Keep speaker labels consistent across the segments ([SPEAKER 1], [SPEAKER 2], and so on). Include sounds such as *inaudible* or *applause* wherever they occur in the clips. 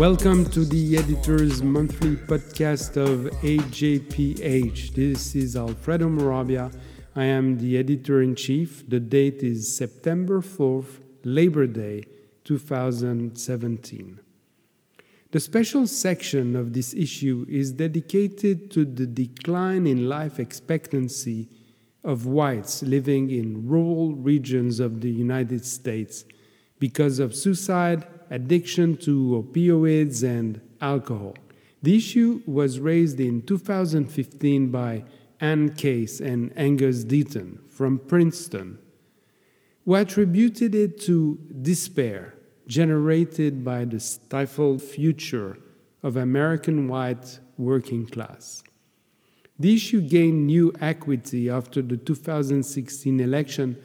[SPEAKER 1] Welcome to the editor's monthly podcast of AJPH. This is Alfredo Morabia. I am the editor in chief. The date is September 4th, Labor Day 2017. The special section of this issue is dedicated to the decline in life expectancy of whites living in rural regions of the United States because of suicide, addiction to opioids, and alcohol. The issue was raised in 2015 by Anne Case and Angus Deaton from Princeton, who attributed it to despair generated by the stifled future of American white working class. The issue gained new equity after the 2016 election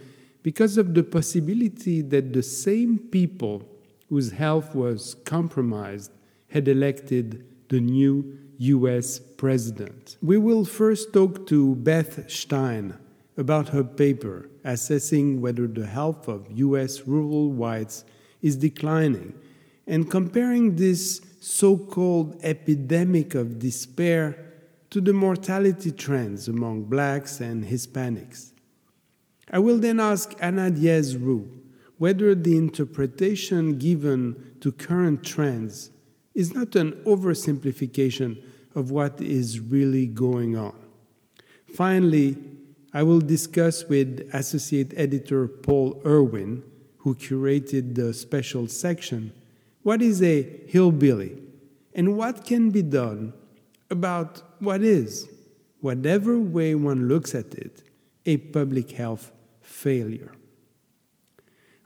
[SPEAKER 1] because of the possibility that the same people whose health was compromised had elected the new US president. We will first talk to Beth Stein about her paper assessing whether the health of US rural whites is declining and comparing this so called epidemic of despair to the mortality trends among blacks and Hispanics. I will then ask Ana Diez Roux whether the interpretation given to current trends is not an oversimplification of what is really going on. Finally, I will discuss with Associate Editor Paul Erwin, who curated the special section, what is a hillbilly and what can be done about what is, whatever way one looks at it, a public health failure.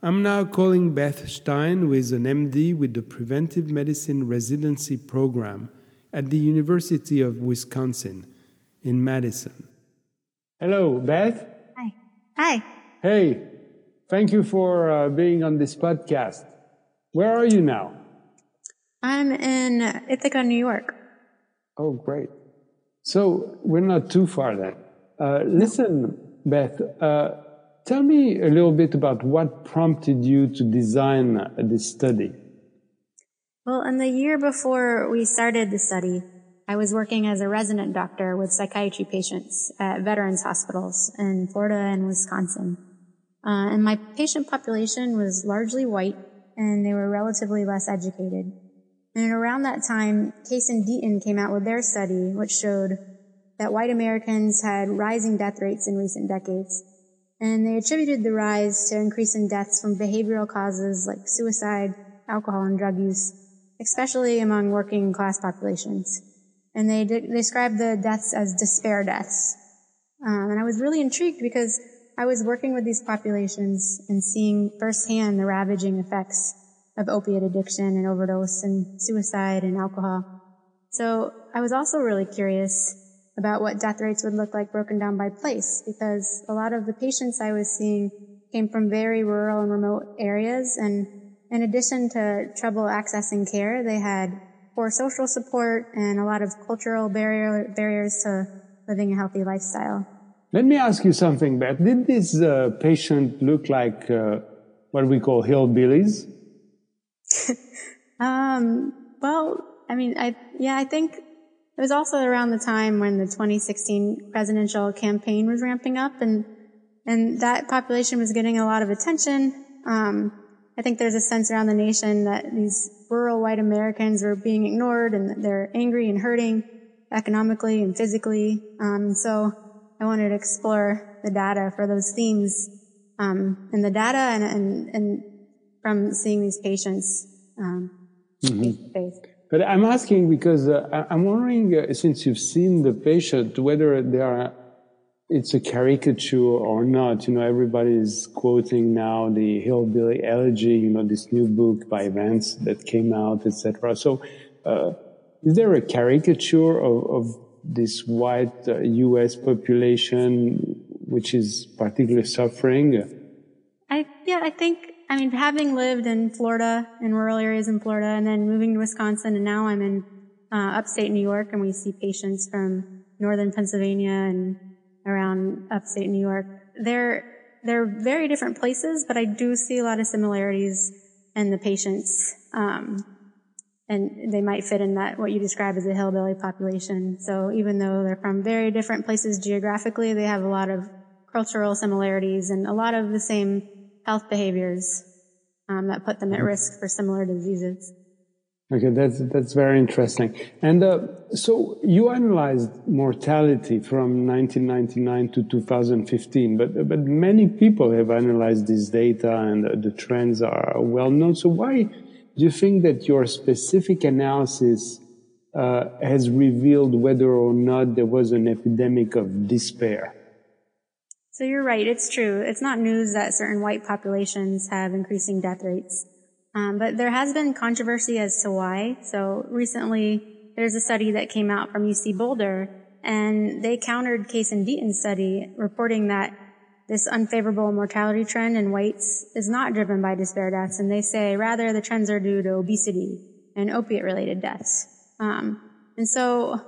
[SPEAKER 1] I'm now calling Beth Stein, who is an MD with the Preventive Medicine Residency Program at the University of Wisconsin in Madison. Hello, Beth.
[SPEAKER 2] Hi. Hi.
[SPEAKER 1] Hey, thank you for uh, being on this podcast. Where are you now?
[SPEAKER 2] I'm in Ithaca, New York.
[SPEAKER 1] Oh, great. So we're not too far then. Uh, listen, Beth, uh, tell me a little bit about what prompted you to design this study.
[SPEAKER 2] Well, in the year before we started the study, I was working as a resident doctor with psychiatry patients at veterans hospitals in Florida and Wisconsin. Uh, and my patient population was largely white and they were relatively less educated. And around that time, Case and Deaton came out with their study, which showed that white Americans had rising death rates in recent decades. And they attributed the rise to increase in deaths from behavioral causes like suicide, alcohol, and drug use, especially among working class populations. And they de- described the deaths as despair deaths. Um, and I was really intrigued because I was working with these populations and seeing firsthand the ravaging effects of opiate addiction and overdose and suicide and alcohol. So I was also really curious about what death rates would look like broken down by place because a lot of the patients I was seeing came from very rural and remote areas and in addition to trouble accessing care, they had poor social support and a lot of cultural barrier, barriers to living a healthy lifestyle.
[SPEAKER 1] Let me ask you something, Beth. Did this uh, patient look like uh, what we call hillbillies? *laughs*
[SPEAKER 2] um, well, I mean, I, yeah, I think it was also around the time when the 2016 presidential campaign was ramping up and, and that population was getting a lot of attention. Um, I think there's a sense around the nation that these rural white Americans are being ignored and that they're angry and hurting economically and physically. Um, so I wanted to explore the data for those themes um, and the data and, and, and from seeing these patients um,
[SPEAKER 1] mm-hmm. But I'm asking because uh, I'm wondering, uh, since you've seen the patient, whether they are, it's a caricature or not. You know, everybody is quoting now the hillbilly elegy. You know, this new book by Vance that came out, etc. So, uh, is there a caricature of, of this white U.S. Uh, population which is particularly suffering?
[SPEAKER 2] I yeah, I think I mean, having lived in Florida, in rural areas in Florida, and then moving to Wisconsin, and now I'm in uh, upstate New York, and we see patients from northern Pennsylvania and around upstate New York. They're they're very different places, but I do see a lot of similarities in the patients. Um, and they might fit in that what you describe as a hillbilly population. So even though they're from very different places geographically, they have a lot of cultural similarities and a lot of the same health behaviors um, that put them at risk for similar diseases.
[SPEAKER 1] Okay, that's that's very interesting. And uh, so you analyzed mortality from 1999 to 2015, but but many people have analyzed this data, and the trends are well known. So why do you think that your specific analysis uh, has revealed whether or not there was an epidemic of despair?
[SPEAKER 2] So you're right. It's true. It's not news that certain white populations have increasing death rates. Um, but there has been controversy as to why. So recently, there's a study that came out from UC Boulder, and they countered Case and Deaton's study, reporting that this unfavorable mortality trend in whites is not driven by despair deaths, and they say rather the trends are due to obesity and opiate-related deaths. Um, and so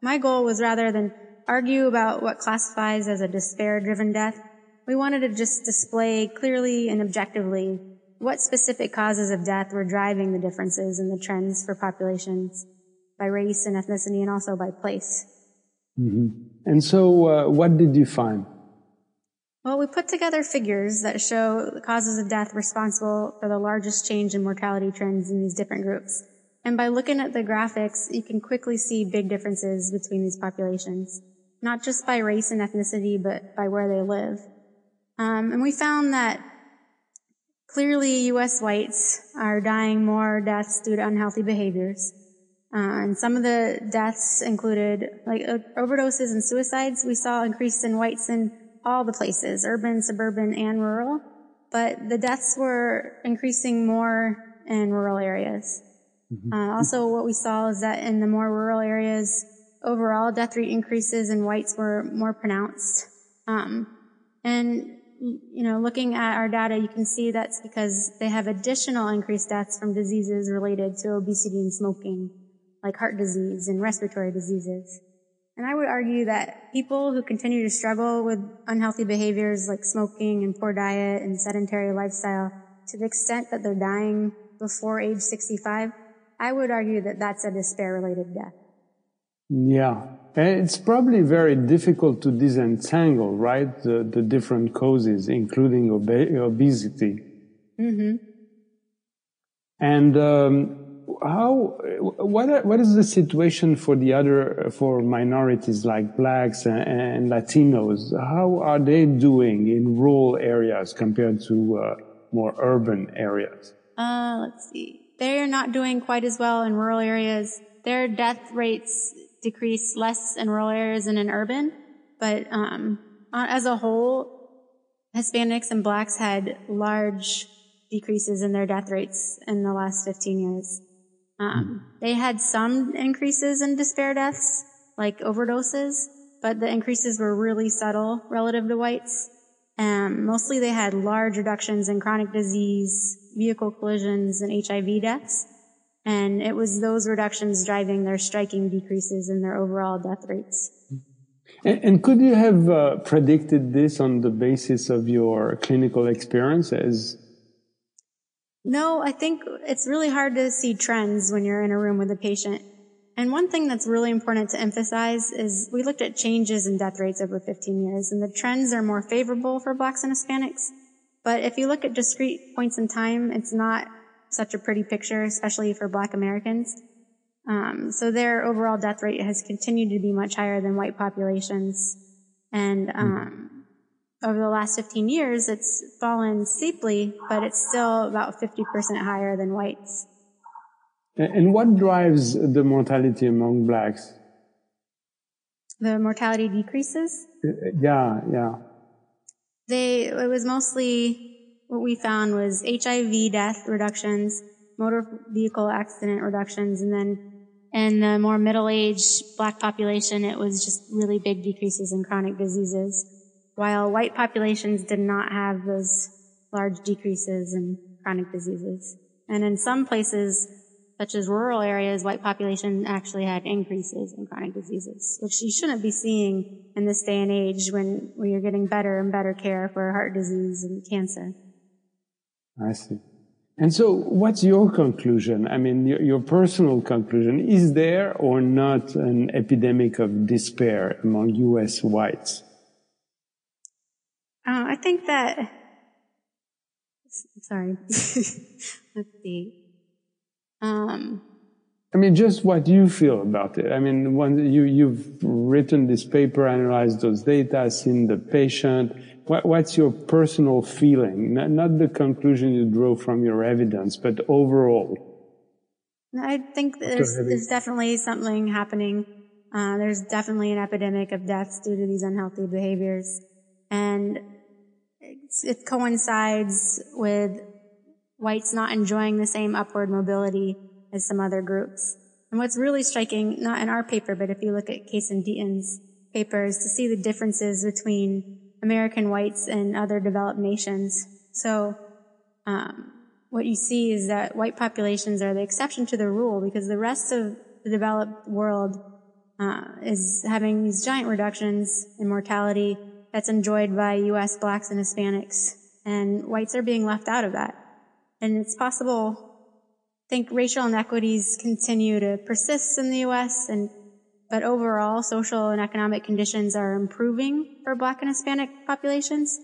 [SPEAKER 2] my goal was rather than argue about what classifies as a despair-driven death, we wanted to just display clearly and objectively what specific causes of death were driving the differences in the trends for populations by race and ethnicity and also by place.
[SPEAKER 1] Mm-hmm. And so, uh, what did you find?
[SPEAKER 2] Well, we put together figures that show the causes of death responsible for the largest change in mortality trends in these different groups. And by looking at the graphics, you can quickly see big differences between these populations, not just by race and ethnicity, but by where they live. Um, and we found that Clearly, U.S. whites are dying more deaths due to unhealthy behaviors. Uh, and some of the deaths included like uh, overdoses and suicides. We saw increase in whites in all the places, urban, suburban, and rural. But the deaths were increasing more in rural areas. Mm-hmm. Uh, also, what we saw is that in the more rural areas, overall death rate increases in whites were more pronounced. Um, and you know, looking at our data, you can see that's because they have additional increased deaths from diseases related to obesity and smoking, like heart disease and respiratory diseases. And I would argue that people who continue to struggle with unhealthy behaviors like smoking and poor diet and sedentary lifestyle to the extent that they're dying before age 65, I would argue that that's a despair related death.
[SPEAKER 1] Yeah. It's probably very difficult to disentangle, right? The, the different causes, including obe- obesity. Mm-hmm. And um, how? What? What is the situation for the other for minorities like blacks and, and Latinos? How are they doing in rural areas compared to uh, more urban areas?
[SPEAKER 2] Uh, let's see. They're not doing quite as well in rural areas. Their death rates decrease less in rural areas than in urban, but um, as a whole, Hispanics and blacks had large decreases in their death rates in the last 15 years. Um, they had some increases in despair deaths, like overdoses, but the increases were really subtle relative to whites. Um, mostly they had large reductions in chronic disease, vehicle collisions, and HIV deaths. And it was those reductions driving their striking decreases in their overall death rates.
[SPEAKER 1] And, and could you have uh, predicted this on the basis of your clinical experiences?
[SPEAKER 2] No, I think it's really hard to see trends when you're in a room with a patient. And one thing that's really important to emphasize is we looked at changes in death rates over 15 years, and the trends are more favorable for blacks and Hispanics. But if you look at discrete points in time, it's not such a pretty picture, especially for black Americans. Um, so their overall death rate has continued to be much higher than white populations. And hmm. um, over the last 15 years, it's fallen steeply, but it's still about 50% higher than whites.
[SPEAKER 1] And what drives the mortality among blacks?
[SPEAKER 2] The mortality decreases?
[SPEAKER 1] Uh, yeah, yeah.
[SPEAKER 2] They, it was mostly what we found was HIV death reductions, motor vehicle accident reductions, and then in the more middle-aged black population, it was just really big decreases in chronic diseases, while white populations did not have those large decreases in chronic diseases. And in some places, such as rural areas, white population actually had increases in chronic diseases, which you shouldn't be seeing in this day and age when, when you're getting better and better care for heart disease and cancer.
[SPEAKER 1] I see. And so, what's your conclusion? I mean, your, your, personal conclusion. Is there or not an epidemic of despair among US whites?
[SPEAKER 2] Uh, I think that, sorry, *laughs* let's see. Um,
[SPEAKER 1] I mean, just what you feel about it. I mean, when you, you've written this paper, analyzed those data, seen the patient, what, what's your personal feeling? Not, not the conclusion you draw from your evidence, but overall.
[SPEAKER 2] I think there's, there's definitely something happening. Uh, there's definitely an epidemic of deaths due to these unhealthy behaviors. And it coincides with whites not enjoying the same upward mobility as some other groups. And what's really striking, not in our paper, but if you look at Case and Deaton's papers, to see the differences between American whites and other developed nations. So, um, what you see is that white populations are the exception to the rule because the rest of the developed world uh, is having these giant reductions in mortality that's enjoyed by U.S. blacks and Hispanics, and whites are being left out of that. And it's possible I think racial inequities continue to persist in the U.S. and but overall, social and economic conditions are improving for Black and Hispanic populations.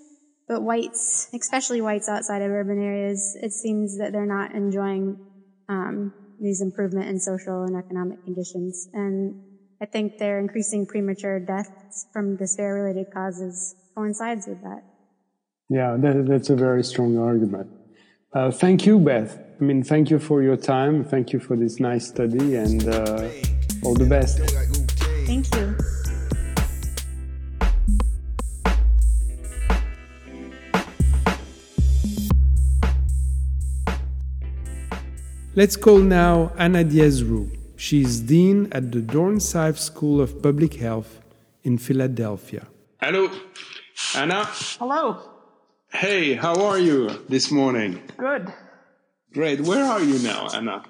[SPEAKER 2] But whites, especially whites outside of urban areas, it seems that they're not enjoying um, these improvement in social and economic conditions. And I think their increasing premature deaths from despair-related causes coincides with that.
[SPEAKER 1] Yeah, that, that's a very strong argument. Uh, thank you, Beth. I mean, thank you for your time. Thank you for this nice study and uh, all the best.
[SPEAKER 2] Thank you.
[SPEAKER 1] Let's call now Ana Diez Roux. She is Dean at the Dornsife School of Public Health in Philadelphia.
[SPEAKER 3] Hello, Anna.
[SPEAKER 4] Hello.
[SPEAKER 3] Hey, how are you this morning?
[SPEAKER 4] Good.
[SPEAKER 3] Great. Where are you now, Anna?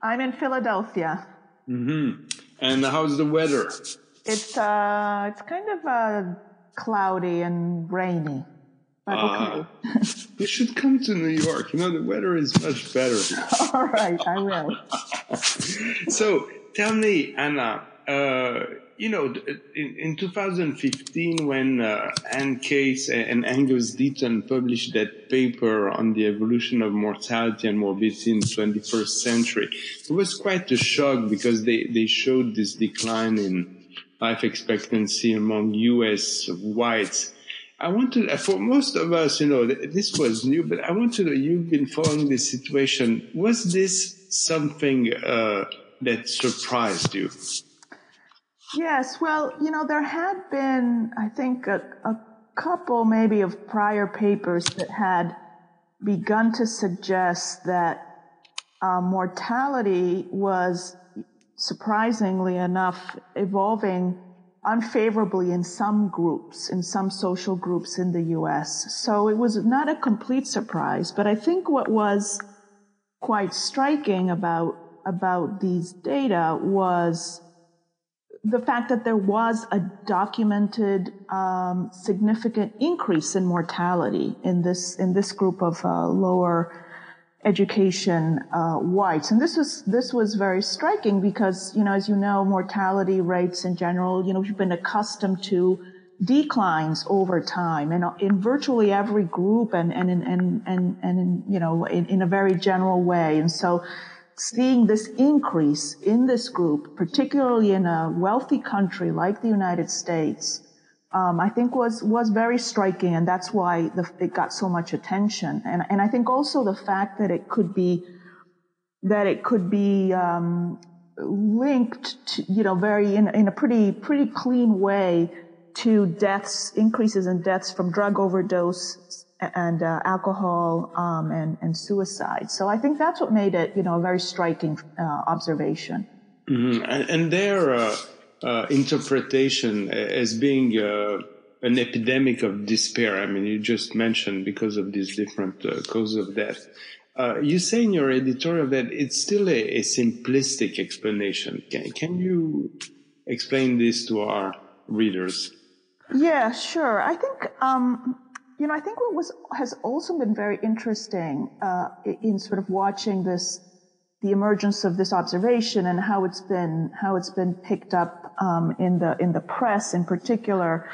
[SPEAKER 4] I'm in Philadelphia.
[SPEAKER 3] Mm-hmm. And how's the weather?
[SPEAKER 4] It's uh, it's kind of uh, cloudy and rainy. But uh, okay. *laughs*
[SPEAKER 3] you should come to New York. You know the weather is much better. *laughs*
[SPEAKER 4] All right, I will. *laughs*
[SPEAKER 3] so tell me, Anna. Uh, you know, in, in 2015, when uh, Anne Case and Angus Deaton published that paper on the evolution of mortality and morbidity in the 21st century, it was quite a shock because they, they showed this decline in life expectancy among U.S. whites. I want to, for most of us, you know, this was new, but I want to know, you've been following this situation. Was this something uh, that surprised you?
[SPEAKER 4] Yes, well, you know, there had been, I think, a, a couple maybe of prior papers that had begun to suggest that uh, mortality was surprisingly enough evolving unfavorably in some groups, in some social groups in the US. So it was not a complete surprise, but I think what was quite striking about, about these data was the fact that there was a documented um, significant increase in mortality in this in this group of uh, lower education uh, whites, and this was this was very striking because you know as you know mortality rates in general you know we've been accustomed to declines over time. And in virtually every group and and and and and, and in, you know in, in a very general way, and so seeing this increase in this group, particularly in a wealthy country like the United States, um, I think was was very striking, and that's why the, it got so much attention. And and I think also the fact that it could be that it could be um, linked, to, you know, very in, in a pretty pretty clean way to deaths, increases in deaths from drug overdose and uh, alcohol um, and, and suicide. So I think that's what made it, you know, a very striking uh, observation.
[SPEAKER 3] Mm-hmm. And, and, their uh, uh interpretation as being uh, an epidemic of despair. I mean, you just mentioned because of these different uh, causes of death. you say in your editorial that it's still a, a simplistic explanation. Can, can you explain this to our readers?
[SPEAKER 4] Yeah, sure. I think um, you know, I think what was has also been very interesting uh, in sort of watching this, the emergence of this observation and how it's been how it's been picked up um, in the in the press in particular,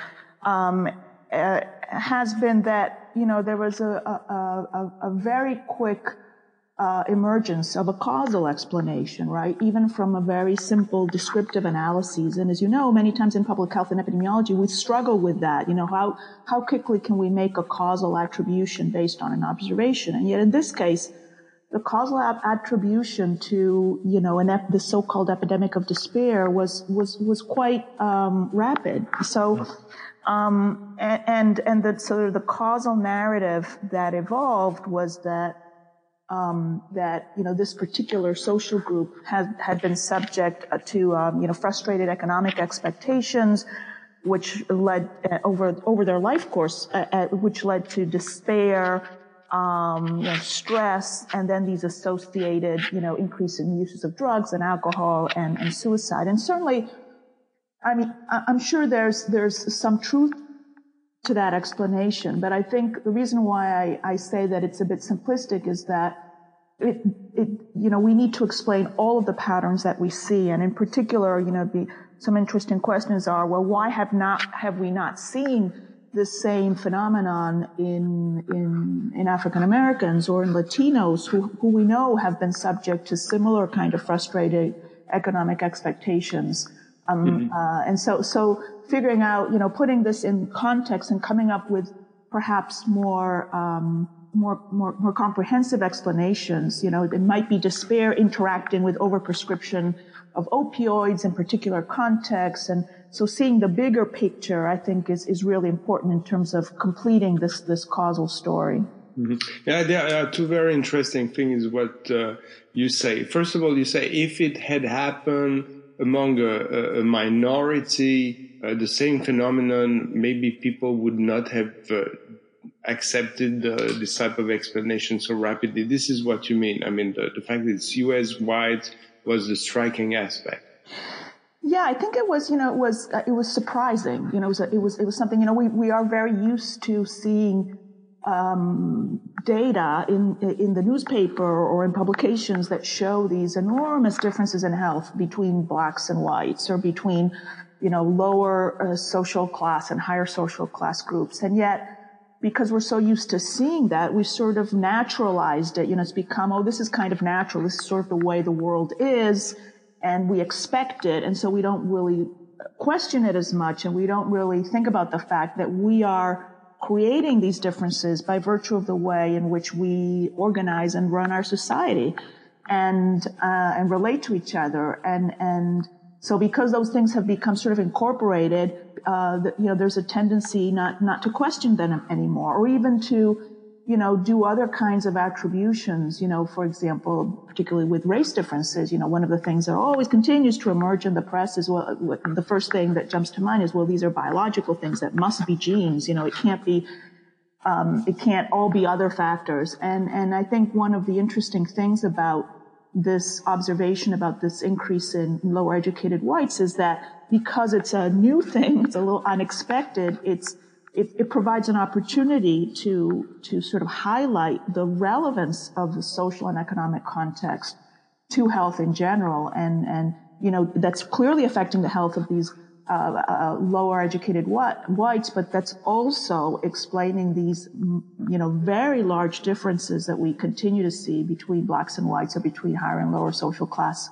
[SPEAKER 4] um, uh, has been that you know there was a a, a, a very quick uh, emergence of a causal explanation, right? Even from a very simple descriptive analyses. And as you know, many times in public health and epidemiology, we struggle with that. You know, how, how quickly can we make a causal attribution based on an observation? And yet in this case, the causal attribution to, you know, ep- the so-called epidemic of despair was, was, was quite, um, rapid. So, um, and, and, the sort of the causal narrative that evolved was that um, that you know this particular social group had had been subject uh, to um, you know frustrated economic expectations, which led uh, over over their life course, uh, uh, which led to despair, um, you know, stress, and then these associated you know increase in uses of drugs and alcohol and, and suicide. And certainly, I mean, I'm sure there's there's some truth to that explanation. But I think the reason why I, I say that it's a bit simplistic is that it, it, you know, we need to explain all of the patterns that we see. And in particular, you know, the, some interesting questions are, well, why have not, have we not seen the same phenomenon in, in, in African Americans or in Latinos who, who we know have been subject to similar kind of frustrated economic expectations? Um, mm-hmm. uh, and so, so figuring out, you know, putting this in context and coming up with perhaps more, um, more, more, more comprehensive explanations. You know, it might be despair interacting with overprescription of opioids in particular contexts. And so seeing the bigger picture, I think is, is really important in terms of completing this, this causal story.
[SPEAKER 3] Mm-hmm. Yeah, there are two very interesting things what uh, you say. First of all, you say if it had happened among a, a minority, uh, the same phenomenon, maybe people would not have uh, accepted uh, this type of explanation so rapidly. This is what you mean. I mean, the, the fact that it's U.S. wide was the striking aspect.
[SPEAKER 4] Yeah, I think it was, you know, it was, uh, it was surprising. You know, it was, a, it was, it was something, you know, we, we are very used to seeing um, data in in the newspaper or in publications that show these enormous differences in health between blacks and whites or between you know lower uh, social class and higher social class groups. And yet because we're so used to seeing that we sort of naturalized it. You know it's become oh this is kind of natural. This is sort of the way the world is and we expect it. And so we don't really question it as much and we don't really think about the fact that we are creating these differences by virtue of the way in which we organize and run our society and uh, and relate to each other. And and so because those things have become sort of incorporated uh, you know there's a tendency not not to question them anymore or even to you know, do other kinds of attributions, you know, for example, particularly with race differences, you know, one of the things that always continues to emerge in the press is well, the first thing that jumps to mind is, well, these are biological things that must be genes, you know, it can't be, um, it can't all be other factors. And, and I think one of the interesting things about this observation about this increase in lower educated whites is that because it's a new thing, it's a little unexpected, it's, it, it, provides an opportunity to to sort of highlight the relevance of the social and economic context to health in general, and and you know that's clearly affecting the health of these uh, uh, lower educated whites, but that's also explaining these you know very large differences that we continue to see between blacks and whites, or between higher and lower social class.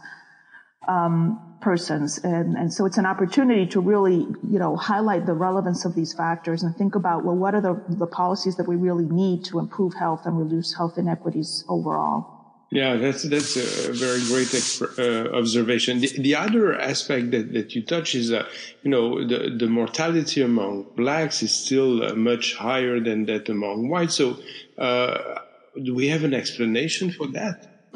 [SPEAKER 4] Um, persons. And, and so it's an opportunity to really, you know, highlight the relevance of these factors and think about, well, what are the, the policies that we really need to improve health and reduce health inequities overall?
[SPEAKER 3] Yeah, that's that's a very great uh, observation. The, the, other aspect that, that you touch is that you know the the mortality among blacks is still uh, much higher than that among whites. So, uh, do we have an explanation for that?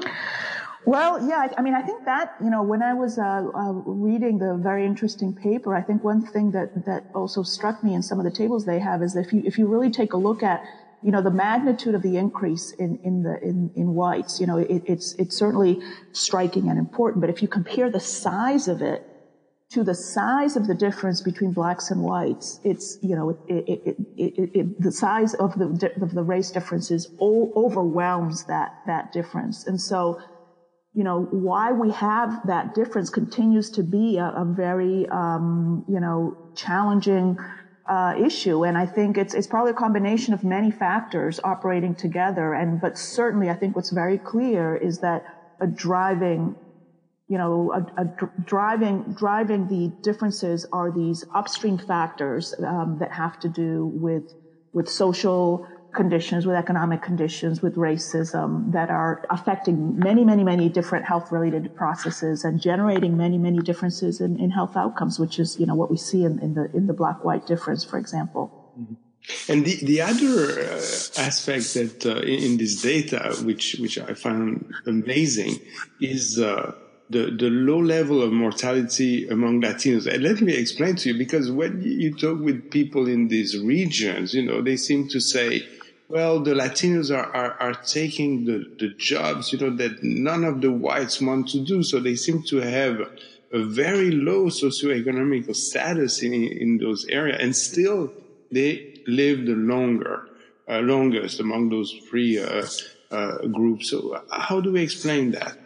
[SPEAKER 4] Well, yeah, I, I, mean, I think that, you know, when I was uh, uh, reading the very interesting paper, I think one thing that, that also struck me in some of the tables they have is that if you, if you really take a look at, you know, the magnitude of the increase in, in the, in, in whites, you know, it, it's, it's certainly striking and important, but if you compare the size of it to the size of the difference between blacks and whites, it's, you know, it, it, it, the size of the, of the race differences overwhelms that, that difference. And so, you know, why we have that difference continues to be a, a very, um, you know, challenging uh, issue. And I think it's, it's probably a combination of many factors operating together. And, but certainly I think what's very clear is that a driving you know, a, a driving driving the differences are these upstream factors um, that have to do with with social conditions, with economic conditions, with racism that are affecting many, many, many different health related processes and generating many, many differences in, in health outcomes, which is, you know, what we see in, in the, in the black white difference, for example.
[SPEAKER 3] Mm-hmm. And the, the other uh, aspect that uh, in, in, this data, which, which I found amazing is, uh, the, the low level of mortality among Latinos. And let me explain to you, because when you talk with people in these regions, you know, they seem to say, well, the Latinos are, are, are taking the, the jobs, you know, that none of the whites want to do. So they seem to have a very low socioeconomic status in, in those areas. And still they live the longer, uh, longest among those three uh, uh, groups. So how do we explain that?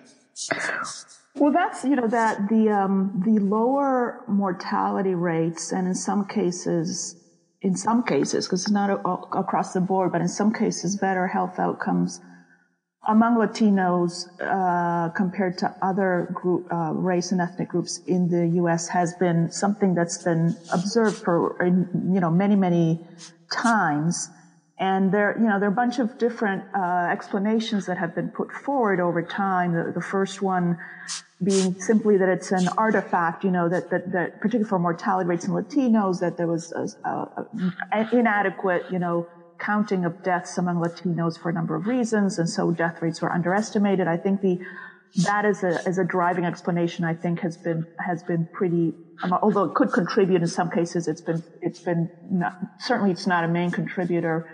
[SPEAKER 4] Well, that's you know that the um, the lower mortality rates, and in some cases, in some cases, because it's not a, a, across the board, but in some cases, better health outcomes among Latinos uh, compared to other group, uh, race and ethnic groups in the U.S. has been something that's been observed for you know many many times. And there, you know, there are a bunch of different uh, explanations that have been put forward over time. The, the, first one being simply that it's an artifact, you know, that, that, that particularly for mortality rates in Latinos, that there was an inadequate, you know, counting of deaths among Latinos for a number of reasons, and so death rates were underestimated. I think the that is a, is a driving explanation. I think has been has been pretty um, although it could contribute in some cases, it's been it's been not, certainly it's not a main contributor.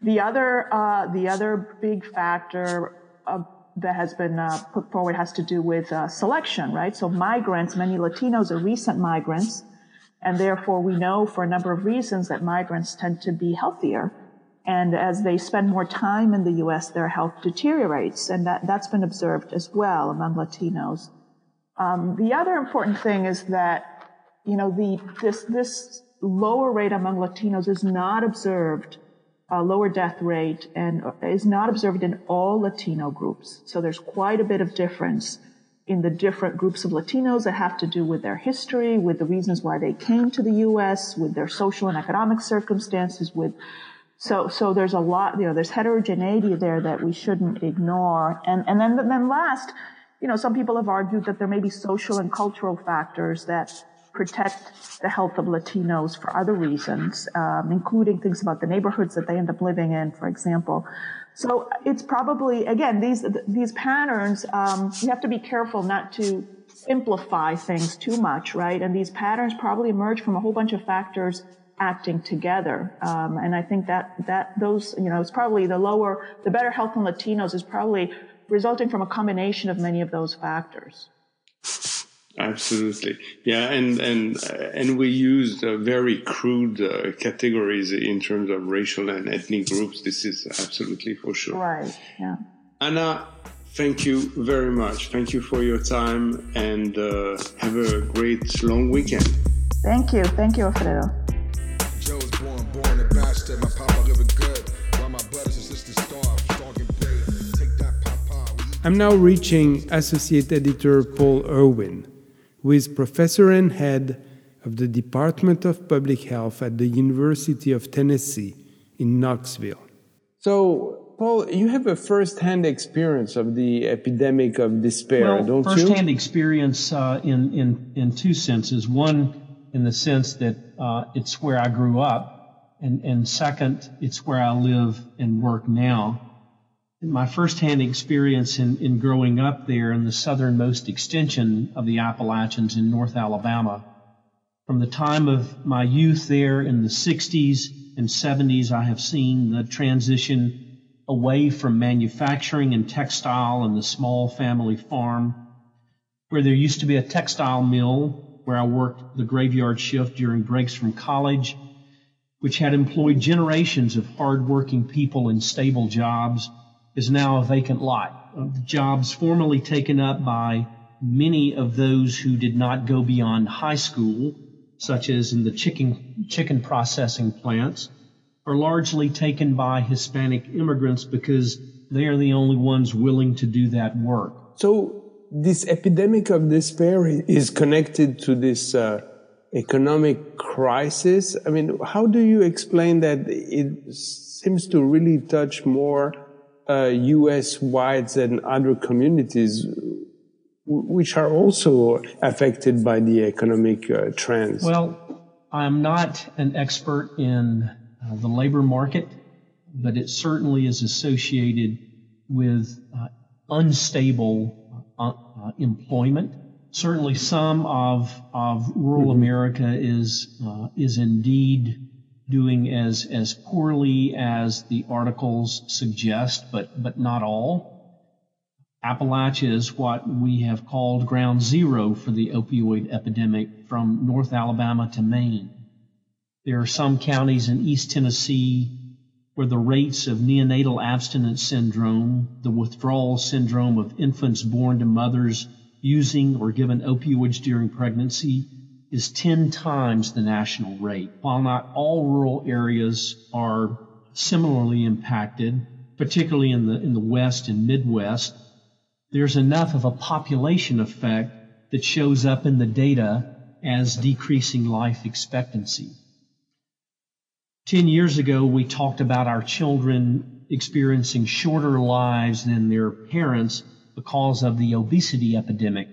[SPEAKER 4] The other uh, the other big factor uh, that has been uh, put forward has to do with uh, selection, right? So migrants, many Latinos are recent migrants, and therefore we know for a number of reasons that migrants tend to be healthier. And as they spend more time in the U.S., their health deteriorates, and that, that's been observed as well among Latinos. Um, the other important thing is that you know, the, this, this lower rate among Latinos is not observed, a lower death rate, and is not observed in all Latino groups. So there's quite a bit of difference in the different groups of Latinos that have to do with their history, with the reasons why they came to the U.S., with their social and economic circumstances, with so, so there's a lot, you know, there's heterogeneity there that we shouldn't ignore. And, and then, then last, you know, some people have argued that there may be social and cultural factors that protect the health of Latinos for other reasons, um, including things about the neighborhoods that they end up living in, for example. So it's probably again these these patterns. Um, you have to be careful not to simplify things too much, right? And these patterns probably emerge from a whole bunch of factors acting together. Um, and I think that that those you know it's probably the lower the better health in Latinos is probably resulting from a combination of many of those factors.
[SPEAKER 3] Absolutely, yeah, and and and we used uh, very crude uh, categories in terms of racial and ethnic groups. This is absolutely for sure.
[SPEAKER 4] Right. Yeah.
[SPEAKER 3] Anna, thank you very much. Thank you for your time, and uh, have a great long weekend.
[SPEAKER 4] Thank you. Thank you, Alfredo. Born, born in Bastard. My papa living good. While my brothers and sisters starve, strong and brave. Take that, papa.
[SPEAKER 1] I'm now reaching Associate Editor Paul Erwin who is professor and head of the Department of Public Health at the University of Tennessee in Knoxville. So, Paul, you have a first-hand experience of the epidemic of despair,
[SPEAKER 5] well,
[SPEAKER 1] don't
[SPEAKER 5] first
[SPEAKER 1] you?
[SPEAKER 5] First-hand experience uh, in, in, in two senses. One, in the sense that uh, it's where I grew up, and, and second, it's where I live and work now my firsthand experience in, in growing up there in the southernmost extension of the Appalachians in North Alabama. From the time of my youth there in the 60s and 70s, I have seen the transition away from manufacturing and textile and the small family farm, where there used to be a textile mill where I worked the graveyard shift during breaks from college, which had employed generations of hardworking people in stable jobs, is now a vacant lot. Uh, jobs formerly taken up by many of those who did not go beyond high school, such as in the chicken, chicken processing plants, are largely taken by Hispanic immigrants because they are the only ones willing to do that work.
[SPEAKER 1] So this epidemic of despair is connected to this uh, economic crisis. I mean, how do you explain that it seems to really touch more uh, U.S. whites than other communities, which are also affected by the economic uh, trends?
[SPEAKER 5] Well, I'm not an expert in uh, the labor market, but it certainly is associated with uh, unstable uh, employment. Certainly, some of of rural mm-hmm. America is uh, is indeed doing as as poorly as the articles suggest, but but not all. Appalachia is what we have called ground zero for the opioid epidemic from North Alabama to Maine. There are some counties in East Tennessee where the rates of neonatal abstinence syndrome, the withdrawal syndrome of infants born to mothers using or given opioids during pregnancy, is 10 times the national rate. While not all rural areas are similarly impacted, particularly in the, in the West and Midwest, there's enough of a population effect that shows up in the data as decreasing life expectancy. Ten years ago, we talked about our children experiencing shorter lives than their parents because of the obesity epidemic.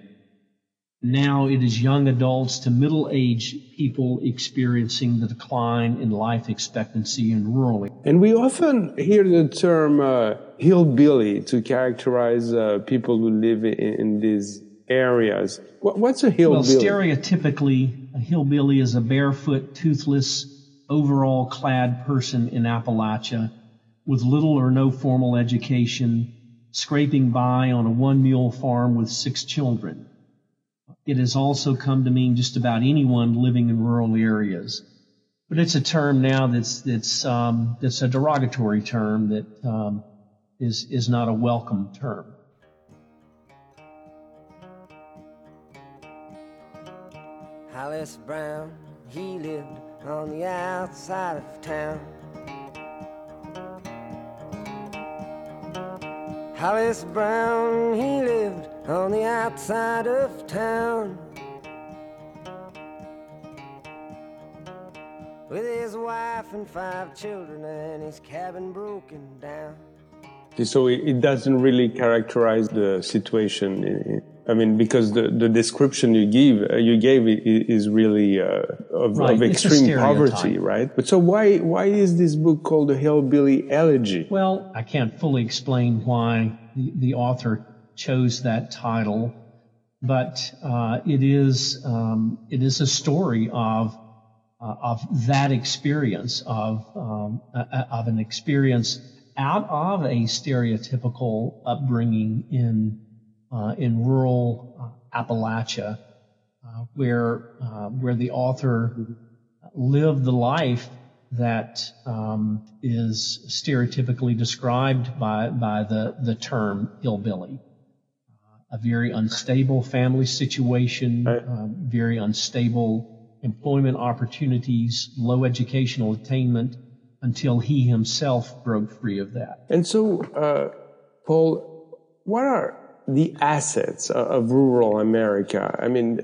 [SPEAKER 5] Now it is young adults to middle aged people experiencing the decline in life expectancy in rural areas.
[SPEAKER 1] And we often hear the term uh, hillbilly to characterize uh, people who live in, in these areas. What's a hillbilly?
[SPEAKER 5] Well, stereotypically, a hillbilly is a barefoot, toothless, overall clad person in Appalachia with little or no formal education, scraping by on a one mule farm with six children. It has also come to mean just about anyone living in rural areas. But it's a term now that's, that's, um, that's a derogatory term that um, is is not a welcome term. Hollis Brown, he lived on the outside of town. Hollis Brown, he lived on the outside of town. With his wife and five children and his cabin broken down.
[SPEAKER 1] So it doesn't really characterize the situation I mean, because the, the description you give uh, you gave is really uh, of, right. of extreme poverty, right? But so why why is this book called the Hillbilly Elegy?
[SPEAKER 5] Well, I can't fully explain why the, the author chose that title, but uh, it is um, it is a story of uh, of that experience of um, of an experience out of a stereotypical upbringing in in rural uh, Appalachia, uh, where where the author lived the life that um, is stereotypically described by by the the term hillbilly. a very unstable family situation, very unstable employment opportunities, low educational attainment, until he himself broke free of that.
[SPEAKER 1] And so, uh, Paul, what are the assets of rural America. I mean,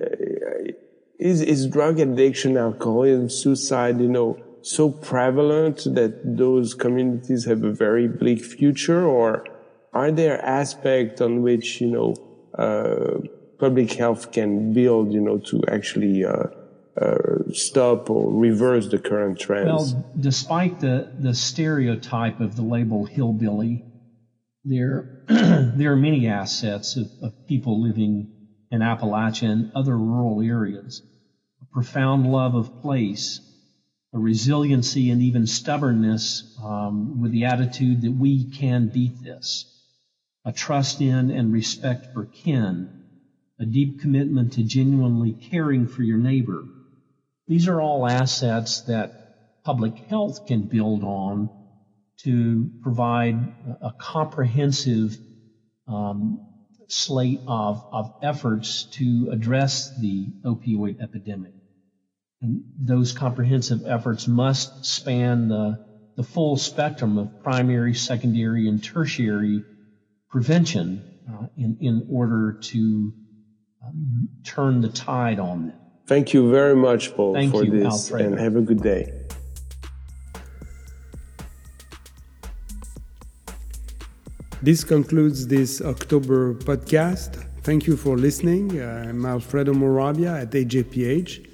[SPEAKER 1] is, is drug addiction, alcoholism, suicide, you know, so prevalent that those communities have a very bleak future or are there aspects on which, you know, uh, public health can build, you know, to actually, uh, uh, stop or reverse the current trends?
[SPEAKER 5] Well, despite the, the stereotype of the label hillbilly, there, *clears throat* there are many assets of, of people living in Appalachia and other rural areas. A profound love of place, a resiliency and even stubbornness um, with the attitude that we can beat this, a trust in and respect for kin, a deep commitment to genuinely caring for your neighbor. These are all assets that public health can build on to provide a comprehensive um, slate of, of efforts to address the opioid epidemic. And those comprehensive efforts must span the, the full spectrum of primary, secondary, and tertiary prevention uh, in, in order to um, turn the tide on them.
[SPEAKER 6] Thank you very much, Paul,
[SPEAKER 5] Thank
[SPEAKER 6] for
[SPEAKER 5] you,
[SPEAKER 6] this,
[SPEAKER 5] Alfredo.
[SPEAKER 6] and have a good day.
[SPEAKER 1] This concludes this October podcast. Thank you for listening. I'm Alfredo Morabia at AJPH.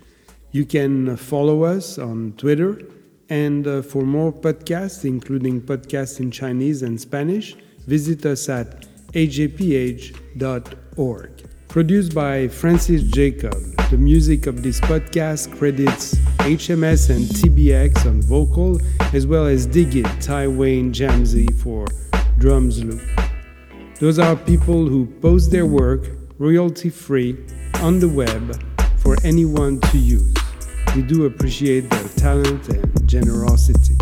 [SPEAKER 1] You can follow us on Twitter. And uh, for more podcasts, including podcasts in Chinese and Spanish, visit us at ajph.org. Produced by Francis Jacob, the music of this podcast credits HMS and TBX on vocal, as well as Dig It, Ty Wayne Jamsey for drums loop. Those are people who post their work royalty free on the web for anyone to use. We do appreciate their talent and generosity.